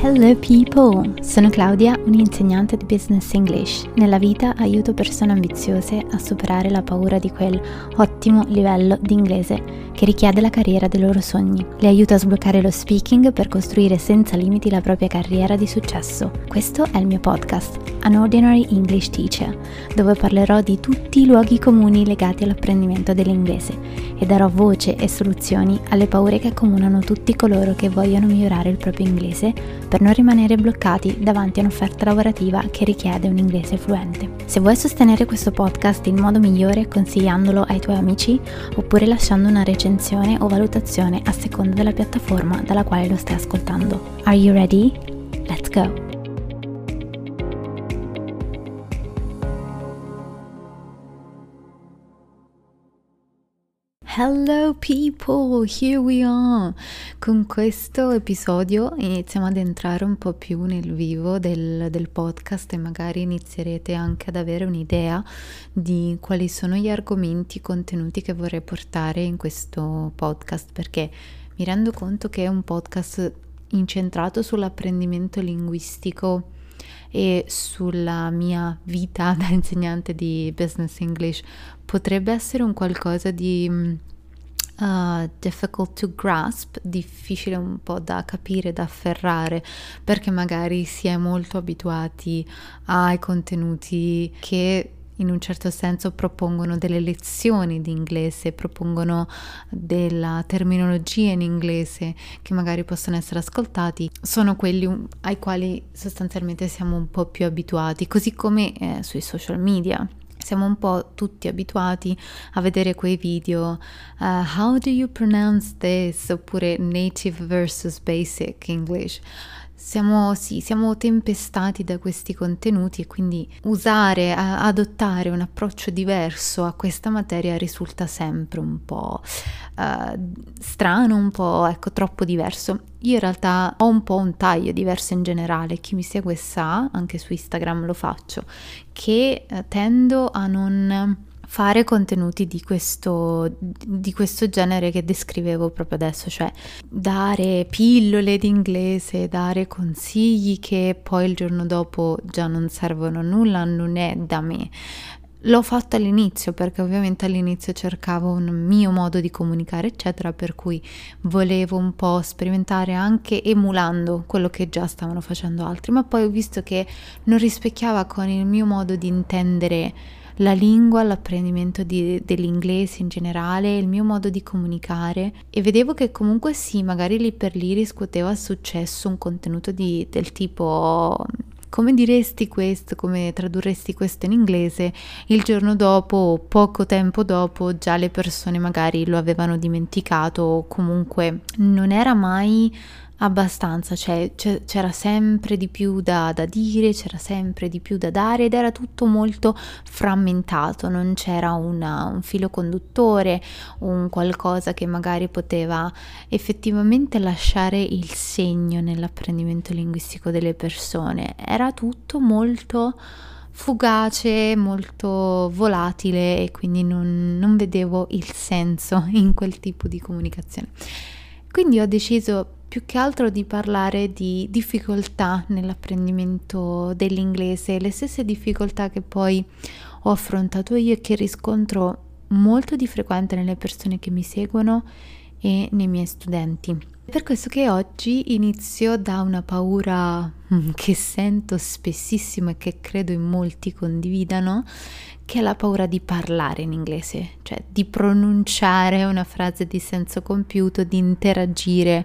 Hello people! Sono Claudia, un'insegnante di Business English. Nella vita aiuto persone ambiziose a superare la paura di quel ottimo livello di inglese che richiede la carriera dei loro sogni. Le aiuto a sbloccare lo speaking per costruire senza limiti la propria carriera di successo. Questo è il mio podcast, An Ordinary English Teacher, dove parlerò di tutti i luoghi comuni legati all'apprendimento dell'inglese e darò voce e soluzioni alle paure che accomunano tutti coloro che vogliono migliorare il proprio inglese per non rimanere bloccati davanti a un'offerta lavorativa che richiede un inglese fluente. Se vuoi sostenere questo podcast in modo migliore consigliandolo ai tuoi amici oppure lasciando una recensione o valutazione a seconda della piattaforma dalla quale lo stai ascoltando. Are you ready? Let's go! Hello people, here we are! Con questo episodio iniziamo ad entrare un po' più nel vivo del, del, podcast e magari inizierete anche ad avere un'idea di quali sono gli argomenti contenuti che vorrei portare in questo podcast perché mi rendo conto che è un podcast incentrato sull'apprendimento linguistico e sulla mia vita da insegnante di business English potrebbe essere un qualcosa di uh, difficult to grasp, difficile un po' da capire, da afferrare, perché magari si è molto abituati ai contenuti che in un certo senso propongono delle lezioni di inglese, propongono della terminologia in inglese che magari possono essere ascoltati, sono quelli ai quali sostanzialmente siamo un po' più abituati, così come eh, sui social media siamo un po' tutti abituati a vedere quei video uh, How do you pronounce this? oppure Native versus Basic English. Siamo, sì, siamo tempestati da questi contenuti e quindi usare, adottare un approccio diverso a questa materia risulta sempre un po' uh, strano, un po' ecco, troppo diverso. Io in realtà ho un po' un taglio diverso in generale, chi mi segue sa, anche su Instagram lo faccio, che uh, tendo a non fare contenuti di questo, di questo genere che descrivevo proprio adesso, cioè dare pillole d'inglese, dare consigli che poi il giorno dopo già non servono a nulla, non è da me. L'ho fatto all'inizio perché ovviamente all'inizio cercavo un mio modo di comunicare, eccetera, per cui volevo un po' sperimentare anche emulando quello che già stavano facendo altri, ma poi ho visto che non rispecchiava con il mio modo di intendere la lingua, l'apprendimento di, dell'inglese in generale, il mio modo di comunicare e vedevo che comunque sì, magari lì per lì riscuoteva successo un contenuto di, del tipo come diresti questo, come tradurresti questo in inglese, il giorno dopo o poco tempo dopo già le persone magari lo avevano dimenticato o comunque non era mai abbastanza, cioè c'era sempre di più da, da, dire, c'era sempre di più da dare ed era tutto molto frammentato, non c'era una, un filo conduttore, un qualcosa che magari poteva effettivamente lasciare il segno nell'apprendimento linguistico delle persone, era tutto molto fugace, molto volatile e quindi non, non vedevo il senso in quel tipo di comunicazione. Quindi ho deciso più che altro di parlare di difficoltà nell'apprendimento dell'inglese, le stesse difficoltà che poi ho affrontato io e che riscontro molto di frequente nelle persone che mi seguono e nei miei studenti. Per questo che oggi inizio da una paura mm, che sento spessissimo e che credo in molti condividano, che è la paura di parlare in inglese, cioè di pronunciare una frase di senso compiuto, di interagire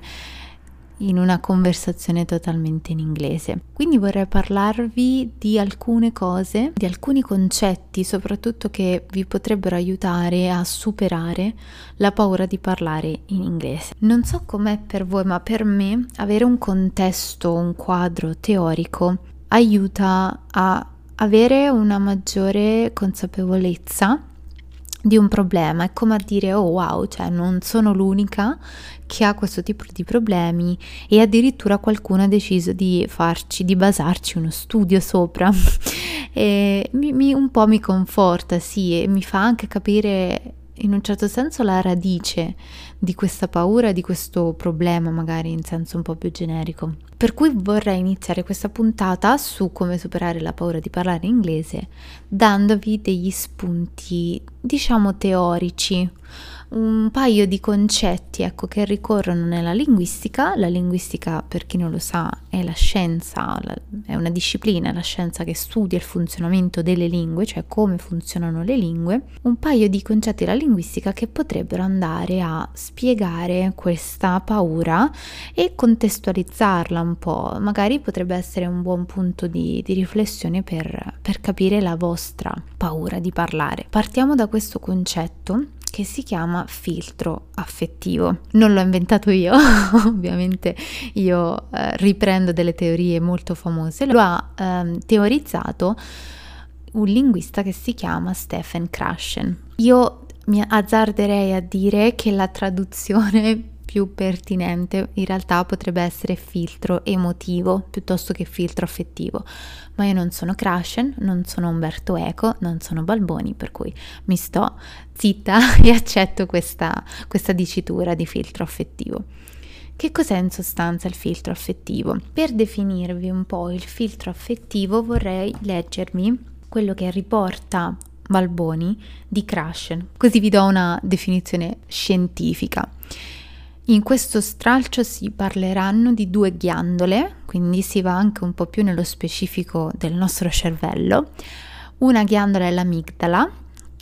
in una conversazione totalmente in inglese. Quindi vorrei parlarvi di alcune cose, di alcuni concetti soprattutto che vi potrebbero aiutare a superare la paura di parlare in inglese. Non so com'è per voi, ma per me avere un contesto, un quadro teorico aiuta a avere una maggiore consapevolezza di un problema, è come a dire oh wow, cioè non sono l'unica che ha questo tipo di problemi. E addirittura qualcuno ha deciso di farci, di basarci uno studio sopra. E mi, mi, un po' mi conforta, sì, e mi fa anche capire in un certo senso la radice di questa paura, di questo problema, magari in senso un po' più generico. Per cui vorrei iniziare questa puntata su come superare la paura di parlare inglese dandovi degli spunti, diciamo, teorici un paio di concetti ecco, che ricorrono nella linguistica. La linguistica, per chi non lo sa, è la scienza, è una disciplina, la scienza che studia il funzionamento delle lingue, cioè come funzionano le lingue. Un paio di concetti della linguistica che potrebbero andare a spiegare questa paura e contestualizzarla un po'. Magari potrebbe essere un buon punto di, di riflessione per, per capire la vostra paura di parlare. Partiamo da questo concetto che si chiama filtro affettivo. Non l'ho inventato io, ovviamente io eh, riprendo delle teorie molto famose, lo ha eh, teorizzato un linguista che si chiama Stephen Krashen. Io mi azzarderei a dire che la traduzione più pertinente in realtà potrebbe essere filtro emotivo piuttosto che filtro affettivo. Ma io non sono Krashen, non sono Umberto Eco, non sono Balboni, per cui mi sto zitta e accetto questa, questa dicitura di filtro affettivo. Che cos'è in sostanza il filtro affettivo? Per definirvi un po' il filtro affettivo vorrei leggermi quello che riporta Balboni di Krashen, così vi do una definizione scientifica. In questo stralcio si parleranno di due ghiandole, quindi si va anche un po' più nello specifico del nostro cervello. Una ghiandola è l'amigdala,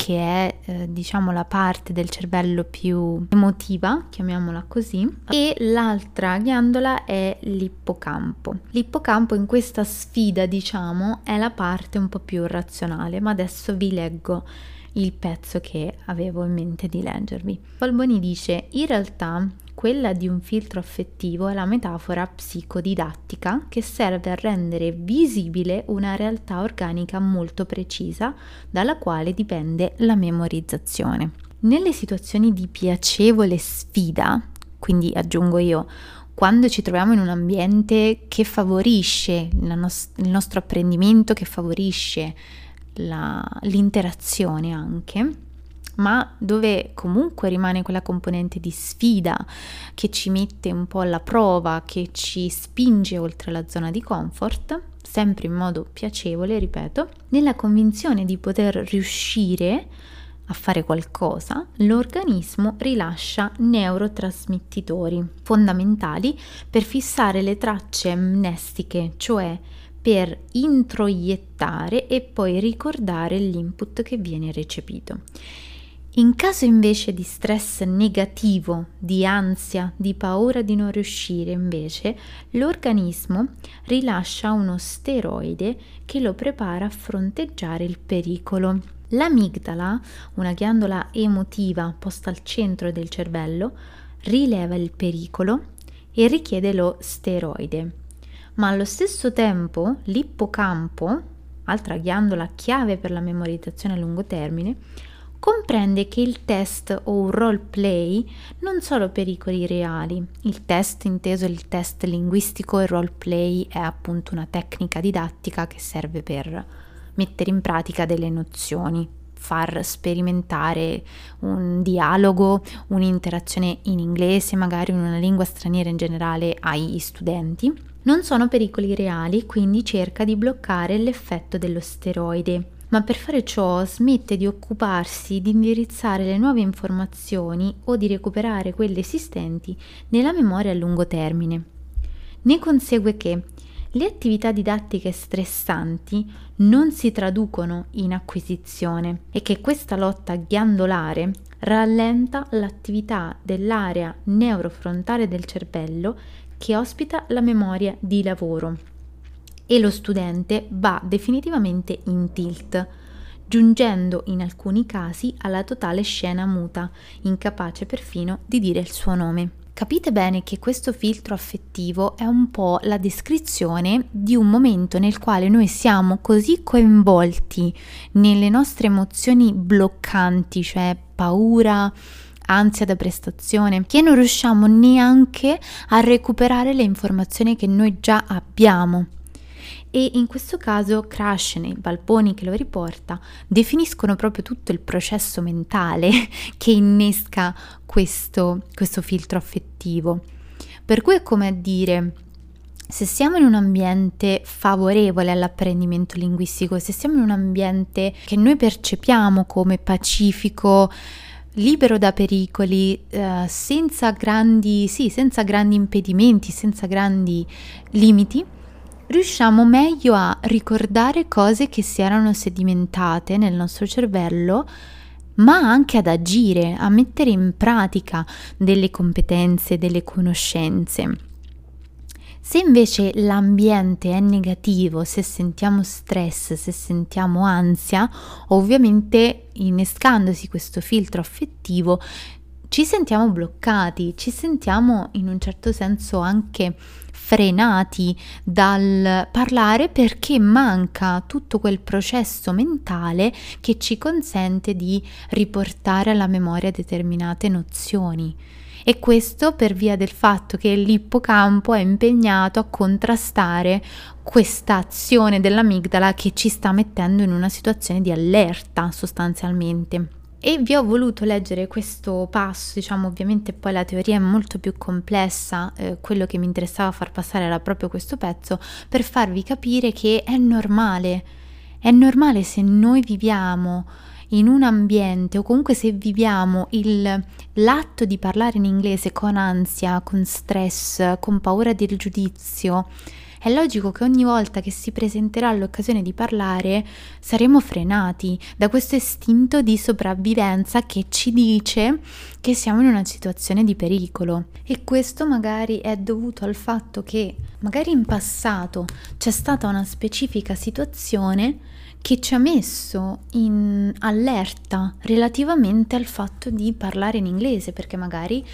che è eh, diciamo la parte del cervello più emotiva, chiamiamola così, e l'altra ghiandola è l'ippocampo. L'ippocampo in questa sfida, diciamo, è la parte un po' più razionale, ma adesso vi leggo il pezzo che avevo in mente di leggervi. Balboni dice: In realtà quella di un filtro affettivo è la metafora psicodidattica che serve a rendere visibile una realtà organica molto precisa dalla quale dipende la memorizzazione. Nelle situazioni di piacevole sfida, quindi aggiungo io, quando ci troviamo in un ambiente che favorisce nos- il nostro apprendimento, che favorisce la, l'interazione anche, ma dove comunque rimane quella componente di sfida che ci mette un po' alla prova, che ci spinge oltre la zona di comfort, sempre in modo piacevole, ripeto, nella convinzione di poter riuscire a fare qualcosa, l'organismo rilascia neurotrasmettitori fondamentali per fissare le tracce amnestiche, cioè per introiettare e poi ricordare l'input che viene recepito. In caso invece di stress negativo, di ansia, di paura di non riuscire, invece, l'organismo rilascia uno steroide che lo prepara a fronteggiare il pericolo. L'amigdala, una ghiandola emotiva posta al centro del cervello, rileva il pericolo e richiede lo steroide ma allo stesso tempo l'ippocampo, altra ghiandola chiave per la memorizzazione a lungo termine, comprende che il test o un role play non sono pericoli reali. Il test, inteso il test linguistico, e role play è appunto una tecnica didattica che serve per mettere in pratica delle nozioni, far sperimentare un dialogo, un'interazione in inglese, magari in una lingua straniera in generale ai studenti non sono pericoli reali, quindi cerca di bloccare l'effetto dello steroide. Ma per fare ciò smette di occuparsi di indirizzare le nuove informazioni o di recuperare quelle esistenti nella memoria a lungo termine. Ne consegue che le attività didattiche stressanti non si traducono in acquisizione e che questa lotta ghiandolare rallenta l'attività dell'area neurofrontale del cervello che ospita la memoria di lavoro e lo studente va definitivamente in tilt, giungendo in alcuni casi alla totale scena muta, incapace perfino di dire il suo nome. Capite bene che questo filtro affettivo è un po' la descrizione di un momento nel quale noi siamo così coinvolti nelle nostre emozioni bloccanti, cioè paura, ansia da prestazione, che non riusciamo neanche a recuperare le informazioni che noi già abbiamo. E in questo caso Krashen e il Balboni che lo riporta definiscono proprio tutto il processo mentale che innesca questo, questo filtro affettivo. Per cui è come a dire, se siamo in un ambiente favorevole all'apprendimento linguistico, se siamo in un ambiente che noi percepiamo come pacifico, libero da pericoli, eh, senza, grandi, sì, senza grandi impedimenti, senza grandi limiti, riusciamo meglio a ricordare cose che si erano sedimentate nel nostro cervello, ma anche ad agire, a mettere in pratica delle competenze, delle conoscenze. Se invece l'ambiente è negativo, se sentiamo stress, se sentiamo ansia, ovviamente innescandosi questo filtro affettivo ci sentiamo bloccati, ci sentiamo in un certo senso anche frenati dal parlare perché manca tutto quel processo mentale che ci consente di riportare alla memoria determinate nozioni e questo per via del fatto che l'ippocampo è impegnato a contrastare questa azione dell'amigdala che ci sta mettendo in una situazione di allerta sostanzialmente. E vi ho voluto leggere questo passo, diciamo ovviamente poi la teoria è molto più complessa, eh, quello che mi interessava far passare era proprio questo pezzo, per farvi capire che è normale, è normale se noi viviamo in un ambiente o comunque se viviamo il, l'atto di parlare in inglese con ansia, con stress, con paura del giudizio, è logico che ogni volta che si presenterà l'occasione di parlare saremo frenati da questo istinto di sopravvivenza che ci dice che siamo in una situazione di pericolo. E questo magari è dovuto al fatto che magari in passato c'è stata una specifica situazione che ci ha messo in allerta relativamente al fatto di parlare in inglese, perché magari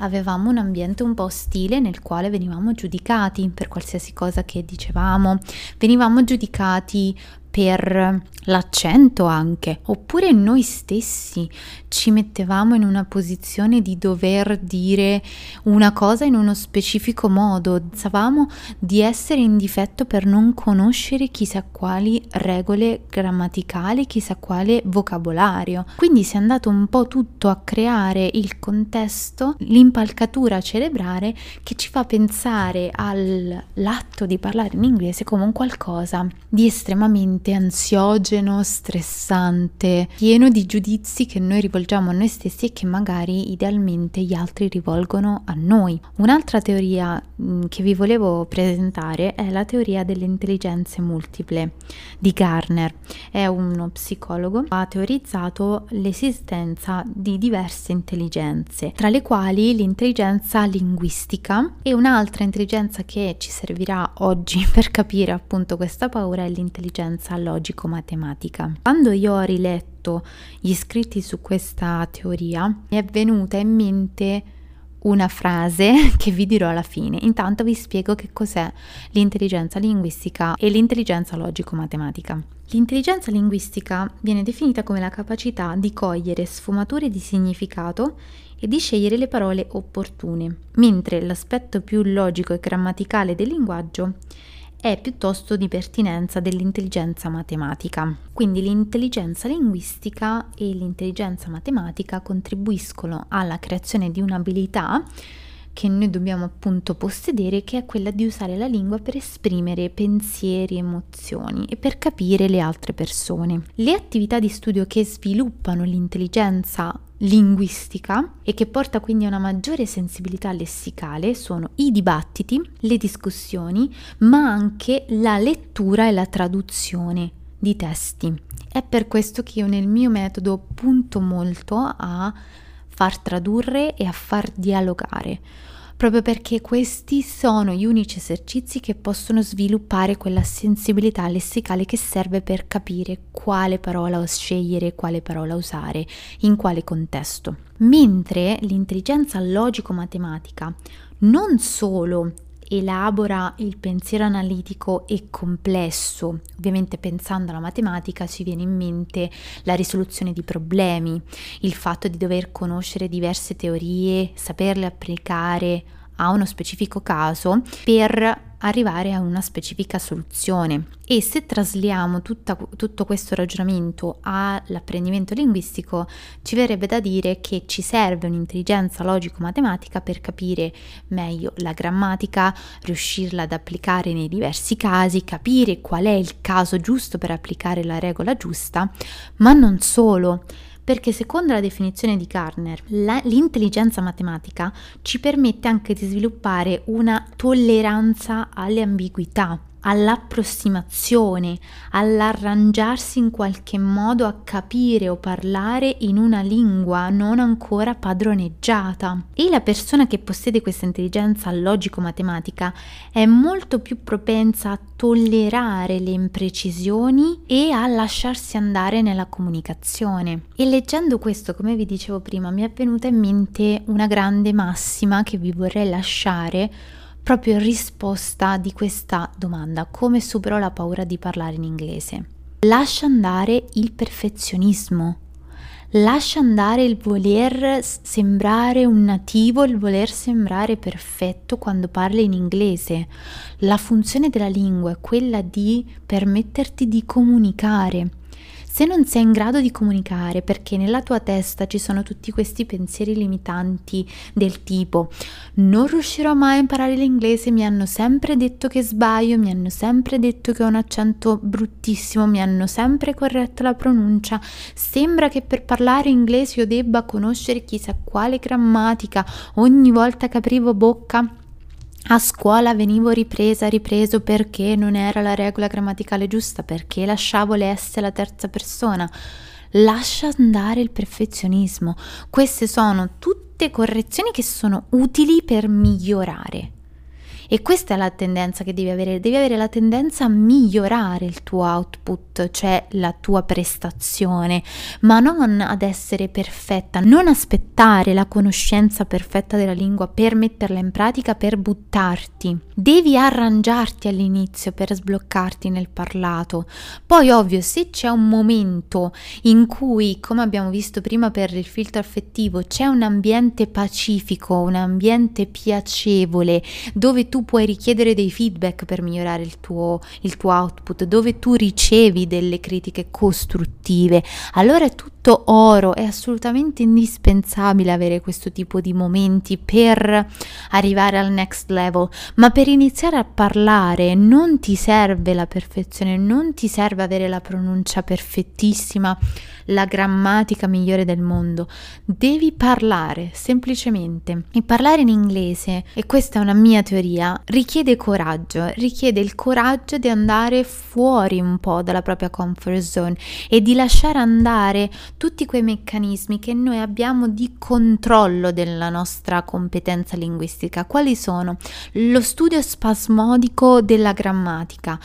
avevamo un ambiente un po' ostile nel quale venivamo giudicati per qualsiasi cosa che dicevamo, venivamo giudicati per l'accento anche, oppure noi stessi ci mettevamo in una posizione di dover dire una cosa in uno specifico modo, pensavamo di essere in difetto per non conoscere chissà quali regole grammaticali, chissà quale vocabolario. Quindi si è andato un po' tutto a creare il contesto, l'impalcatura cerebrale che ci fa pensare all'atto di parlare in inglese come un qualcosa di estremamente ansiogeno, stressante, pieno di giudizi che noi rivolgiamo a noi stessi e che magari idealmente gli altri rivolgono a noi. Un'altra teoria che vi volevo presentare è la teoria delle intelligenze multiple di Garner. È uno psicologo, ha teorizzato l'esistenza di diverse intelligenze, tra le quali l'intelligenza linguistica e un'altra intelligenza che ci servirà oggi per capire appunto questa paura è l'intelligenza logico-matematica. Quando io ho riletto gli scritti su questa teoria, mi è venuta in mente una frase che vi dirò alla fine. Intanto vi spiego che cos'è l'intelligenza linguistica e l'intelligenza logico-matematica. L'intelligenza linguistica viene definita come la capacità di cogliere sfumature di significato e di scegliere le parole opportune, mentre l'aspetto più logico e grammaticale del linguaggio è piuttosto di pertinenza dell'intelligenza matematica. Quindi l'intelligenza linguistica e l'intelligenza matematica contribuiscono alla creazione di un'abilità che noi dobbiamo appunto possedere, che è quella di usare la lingua per esprimere pensieri, emozioni e per capire le altre persone. Le attività di studio che sviluppano l'intelligenza linguistica e che porta quindi a una maggiore sensibilità lessicale sono i dibattiti, le discussioni, ma anche la lettura e la traduzione di testi. È per questo che io nel mio metodo punto molto a far tradurre e a far dialogare proprio perché questi sono gli unici esercizi che possono sviluppare quella sensibilità lessicale che serve per capire quale parola scegliere, quale parola usare, in quale contesto. Mentre l'intelligenza logico-matematica non solo elabora il pensiero analitico e complesso. Ovviamente pensando alla matematica ci viene in mente la risoluzione di problemi, il fatto di dover conoscere diverse teorie, saperle applicare a uno specifico caso per arrivare a una specifica soluzione. E se trasliamo tutta, tutto questo ragionamento all'apprendimento linguistico, ci verrebbe da dire che ci serve un'intelligenza logico-matematica per capire meglio la grammatica, riuscirla ad applicare nei diversi casi, capire qual è il caso giusto per applicare la regola giusta, ma non solo perché secondo la definizione di Garner la, l'intelligenza matematica ci permette anche di sviluppare una tolleranza alle ambiguità all'approssimazione, all'arrangiarsi in qualche modo a capire o parlare in una lingua non ancora padroneggiata. E la persona che possiede questa intelligenza logico-matematica è molto più propensa a tollerare le imprecisioni e a lasciarsi andare nella comunicazione. E leggendo questo, come vi dicevo prima, mi è venuta in mente una grande massima che vi vorrei lasciare proprio in risposta di questa domanda, come supero la paura di parlare in inglese. Lascia andare il perfezionismo, lascia andare il voler sembrare un nativo, il voler sembrare perfetto quando parli in inglese. La funzione della lingua è quella di permetterti di comunicare se non sei in grado di comunicare perché nella tua testa ci sono tutti questi pensieri limitanti del tipo non riuscirò mai a imparare l'inglese, mi hanno sempre detto che sbaglio, mi hanno sempre detto che ho un accento bruttissimo, mi hanno sempre corretto la pronuncia, sembra che per parlare inglese io debba conoscere chissà quale grammatica. Ogni volta che aprivo bocca a scuola venivo ripresa, ripreso perché non era la regola grammaticale giusta, perché lasciavo le S alla terza persona. Lascia andare il perfezionismo. Queste sono tutte correzioni che sono utili per migliorare. E questa è la tendenza che devi avere, devi avere la tendenza a migliorare il tuo output, cioè la tua prestazione, ma non ad essere perfetta, non aspettare la conoscenza perfetta della lingua per metterla in pratica, per buttarti. Devi arrangiarti all'inizio per sbloccarti nel parlato. Poi ovvio, se c'è un momento in cui, come abbiamo visto prima per il filtro affettivo, c'è un ambiente pacifico, un ambiente piacevole, dove tu puoi richiedere dei feedback per migliorare il tuo, il tuo output, dove tu ricevi delle critiche costruttive, allora è tutto oro, è assolutamente indispensabile avere questo tipo di momenti per arrivare al next level, ma per iniziare a parlare non ti serve la perfezione, non ti serve avere la pronuncia perfettissima, la grammatica migliore del mondo, devi parlare semplicemente. E parlare in inglese, e questa è una mia teoria, richiede coraggio, richiede il coraggio di andare fuori un po' dalla propria comfort zone e di lasciare andare tutti quei meccanismi che noi abbiamo di controllo della nostra competenza linguistica. Quali sono? Lo studio spasmodico della grammatica,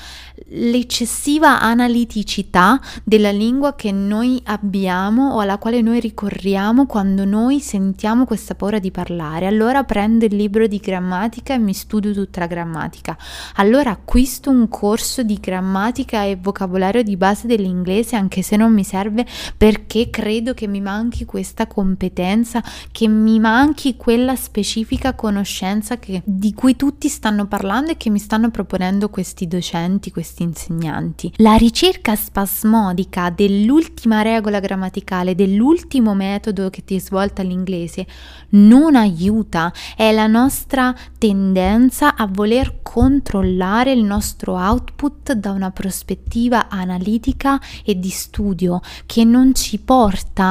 l'eccessiva analiticità della lingua che noi abbiamo o alla quale noi ricorriamo quando noi sentiamo questa paura di parlare. Allora prendo il libro di grammatica e mi studio tutta la grammatica. Allora acquisto un corso di grammatica e vocabolario di base dell'inglese anche se non mi serve perché credo che mi manchi questa competenza, che mi manchi quella specifica conoscenza che, di cui tutti stanno parlando e che mi stanno proponendo questi docenti, questi insegnanti. La ricerca spasmodica dell'ultima regola grammaticale, dell'ultimo metodo che ti svolta l'inglese, non aiuta, è la nostra tendenza a voler controllare il nostro output da una prospettiva analitica e di studio che non ci porta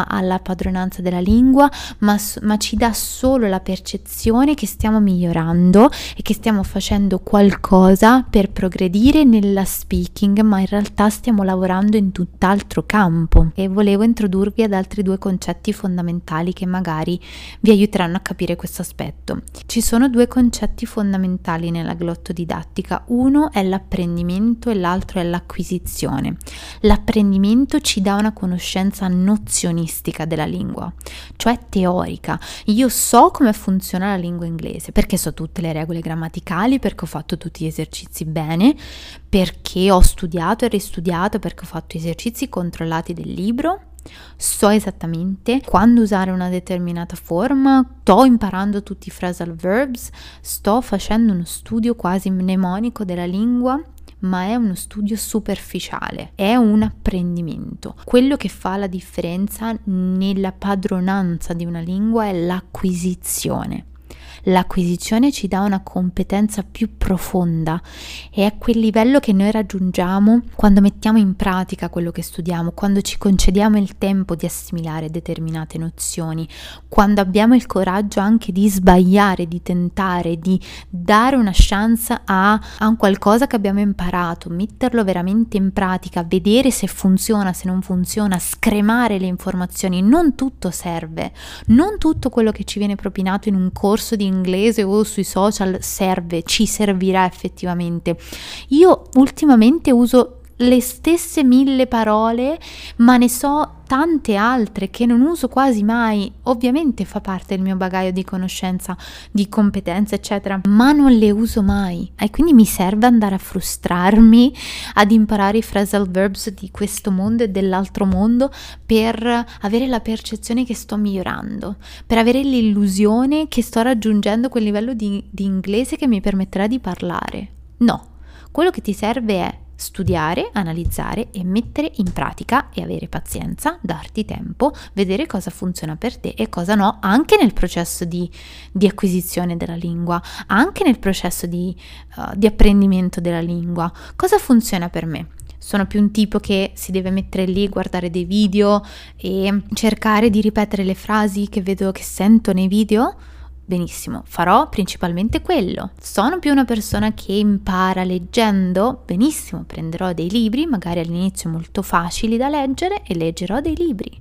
alla padronanza della lingua, ma, ma ci dà solo la percezione che stiamo migliorando e che stiamo facendo qualcosa per progredire nella speaking, ma in realtà stiamo lavorando in tutt'altro campo. E volevo introdurvi ad altri due concetti fondamentali che magari vi aiuteranno a capire questo aspetto. Ci sono due concetti fondamentali nella glottodidattica, uno è l'apprendimento e l'altro è l'acquisizione. L'apprendimento ci dà una conoscenza nozionistica della lingua, cioè teorica. Io so come funziona la lingua inglese perché so tutte le regole grammaticali, perché ho fatto tutti gli esercizi bene, perché ho studiato e ristudiato, perché ho fatto esercizi controllati del libro so esattamente quando usare una determinata forma, sto imparando tutti i phrasal verbs, sto facendo uno studio quasi mnemonico della lingua ma è uno studio superficiale, è un apprendimento. Quello che fa la differenza nella padronanza di una lingua è l'acquisizione. L'acquisizione ci dà una competenza più profonda e è quel livello che noi raggiungiamo quando mettiamo in pratica quello che studiamo, quando ci concediamo il tempo di assimilare determinate nozioni, quando abbiamo il coraggio anche di sbagliare, di tentare, di dare una chance a, a un qualcosa che abbiamo imparato, metterlo veramente in pratica, vedere se funziona, se non funziona, scremare le informazioni. Non tutto serve, non tutto quello che ci viene propinato in un corso di inglese o sui social serve, ci servirà effettivamente. Io ultimamente uso le stesse mille parole, ma ne so tante altre che non uso quasi mai. Ovviamente fa parte del mio bagaglio di conoscenza, di competenze, eccetera, ma non le uso mai. E quindi mi serve andare a frustrarmi, ad imparare i phrasal verbs di questo mondo e dell'altro mondo per avere la percezione che sto migliorando, per avere l'illusione che sto raggiungendo quel livello di, di inglese che mi permetterà di parlare. No, quello che ti serve è studiare, analizzare e mettere in pratica e avere pazienza, darti tempo, vedere cosa funziona per te e cosa no, anche nel processo di, di acquisizione della lingua, anche nel processo di, uh, di apprendimento della lingua. Cosa funziona per me? Sono più un tipo che si deve mettere lì, guardare dei video e cercare di ripetere le frasi che vedo che sento nei video? Benissimo, farò principalmente quello. Sono più una persona che impara leggendo? Benissimo, prenderò dei libri, magari all'inizio molto facili da leggere, e leggerò dei libri.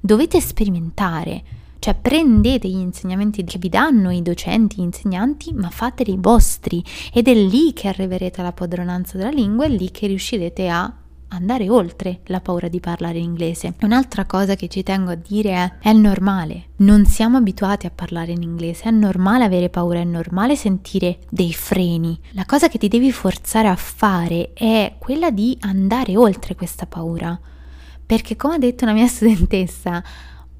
Dovete sperimentare, cioè prendete gli insegnamenti che vi danno i docenti, gli insegnanti, ma fateli vostri ed è lì che arriverete alla padronanza della lingua, è lì che riuscirete a andare oltre la paura di parlare inglese. Un'altra cosa che ci tengo a dire è è normale, non siamo abituati a parlare in inglese, è normale avere paura, è normale sentire dei freni. La cosa che ti devi forzare a fare è quella di andare oltre questa paura. Perché come ha detto una mia studentessa,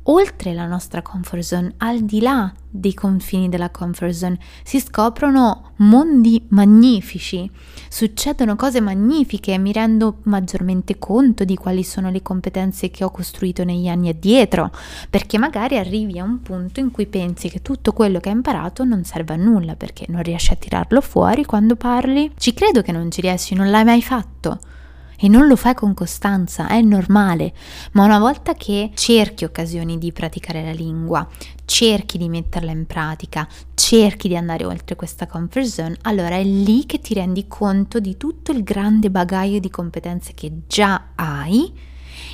oltre la nostra comfort zone, al di là dei confini della comfort zone, si scoprono mondi magnifici, succedono cose magnifiche mi rendo maggiormente conto di quali sono le competenze che ho costruito negli anni addietro, perché magari arrivi a un punto in cui pensi che tutto quello che hai imparato non serve a nulla perché non riesci a tirarlo fuori quando parli. Ci credo che non ci riesci, non l'hai mai fatto e non lo fai con costanza, è normale, ma una volta che cerchi occasioni di praticare la lingua, cerchi di metterla in pratica, cerchi di andare oltre questa comfort zone, allora è lì che ti rendi conto di tutto il grande bagaglio di competenze che già hai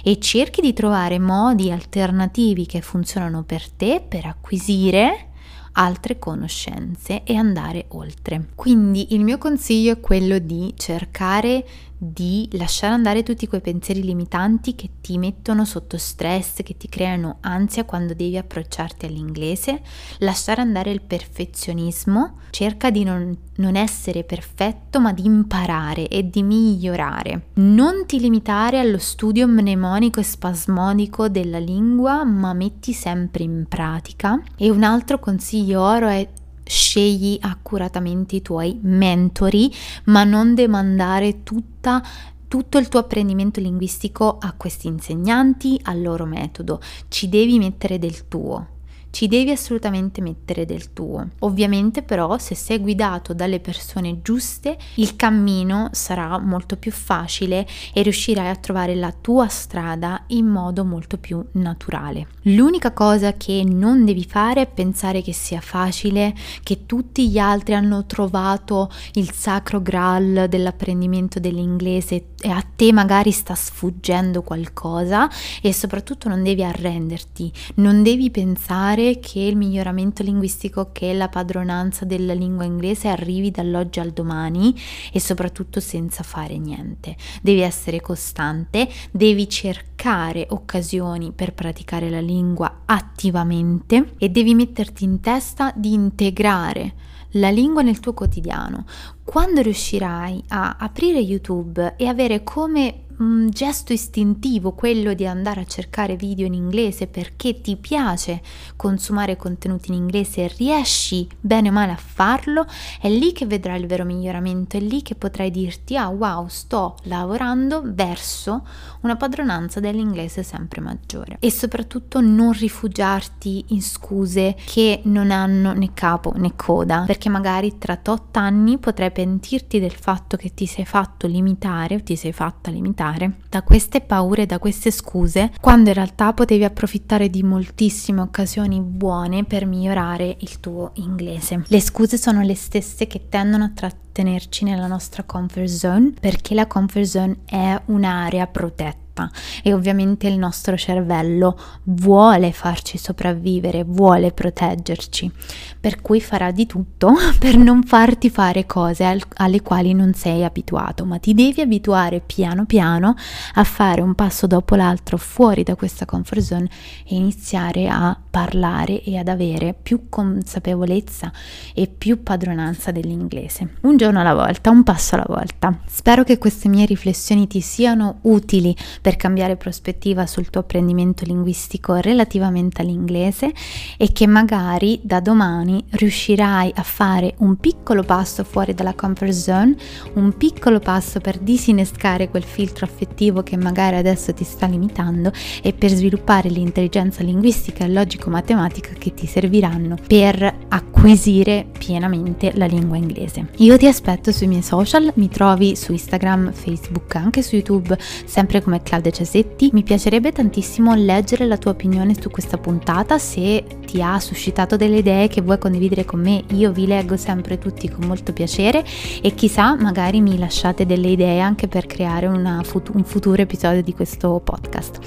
e cerchi di trovare modi alternativi che funzionano per te per acquisire altre conoscenze e andare oltre. Quindi il mio consiglio è quello di cercare di lasciare andare tutti quei pensieri limitanti che ti mettono sotto stress, che ti creano ansia quando devi approcciarti all'inglese, lasciare andare il perfezionismo, cerca di non, non essere perfetto ma di imparare e di migliorare. Non ti limitare allo studio mnemonico e spasmodico della lingua, ma metti sempre in pratica. E un altro consiglio oro è scegli accuratamente i tuoi mentori, ma non demandare tutta tutto il tuo apprendimento linguistico a questi insegnanti, al loro metodo. Ci devi mettere del tuo ci devi assolutamente mettere del tuo. Ovviamente però se sei guidato dalle persone giuste il cammino sarà molto più facile e riuscirai a trovare la tua strada in modo molto più naturale. L'unica cosa che non devi fare è pensare che sia facile, che tutti gli altri hanno trovato il sacro graal dell'apprendimento dell'inglese e a te magari sta sfuggendo qualcosa e soprattutto non devi arrenderti, non devi pensare pensare che il miglioramento linguistico, che la padronanza della lingua inglese arrivi dall'oggi al domani e soprattutto senza fare niente. Devi essere costante, devi cercare occasioni per praticare la lingua attivamente e devi metterti in testa di integrare la lingua nel tuo quotidiano. Quando riuscirai a aprire YouTube e avere come un gesto istintivo, quello di andare a cercare video in inglese perché ti piace consumare contenuti in inglese e riesci bene o male a farlo, è lì che vedrai il vero miglioramento, è lì che potrai dirti ah wow sto lavorando verso una padronanza dell'inglese sempre maggiore. E soprattutto non rifugiarti in scuse che non hanno né capo né coda perché magari tra tot anni potrai pentirti del fatto che ti sei fatto limitare o ti sei fatta limitare da queste paure, da queste scuse, quando in realtà potevi approfittare di moltissime occasioni buone per migliorare il tuo inglese. Le scuse sono le stesse che tendono a trattenerci nella nostra comfort zone perché la comfort zone è un'area protetta fatta e ovviamente il nostro cervello vuole farci sopravvivere, vuole proteggerci, per cui farà di tutto per non farti fare cose al- alle quali non sei abituato, ma ti devi abituare piano piano a fare un passo dopo l'altro fuori da questa comfort zone e iniziare a parlare e ad avere più consapevolezza e più padronanza dell'inglese. Un giorno alla volta, un passo alla volta. Spero che queste mie riflessioni ti siano utili per cambiare prospettiva sul tuo apprendimento linguistico relativamente all'inglese e che magari da domani riuscirai a fare un piccolo passo fuori dalla comfort zone, un piccolo passo per disinnescare quel filtro affettivo che magari adesso ti sta limitando e per sviluppare l'intelligenza linguistica e logico-matematica che ti serviranno per acquisire pienamente la lingua inglese. Io ti aspetto sui miei social, mi trovi su Instagram, Facebook, anche su YouTube, sempre come Claudia Cesetti. Mi piacerebbe tantissimo leggere la tua opinione su questa puntata, se ti ha suscitato delle idee che vuoi condividere con me, io vi leggo sempre tutti con molto piacere e chissà magari mi lasciate delle idee anche per creare fut- un futuro episodio di questo podcast.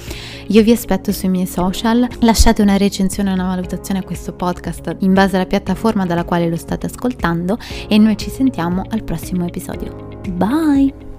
Io vi aspetto sui miei social, lasciate una recensione e una valutazione a questo podcast in base alla piattaforma dalla quale lo state ascoltando e noi ci sentiamo al prossimo episodio. Bye!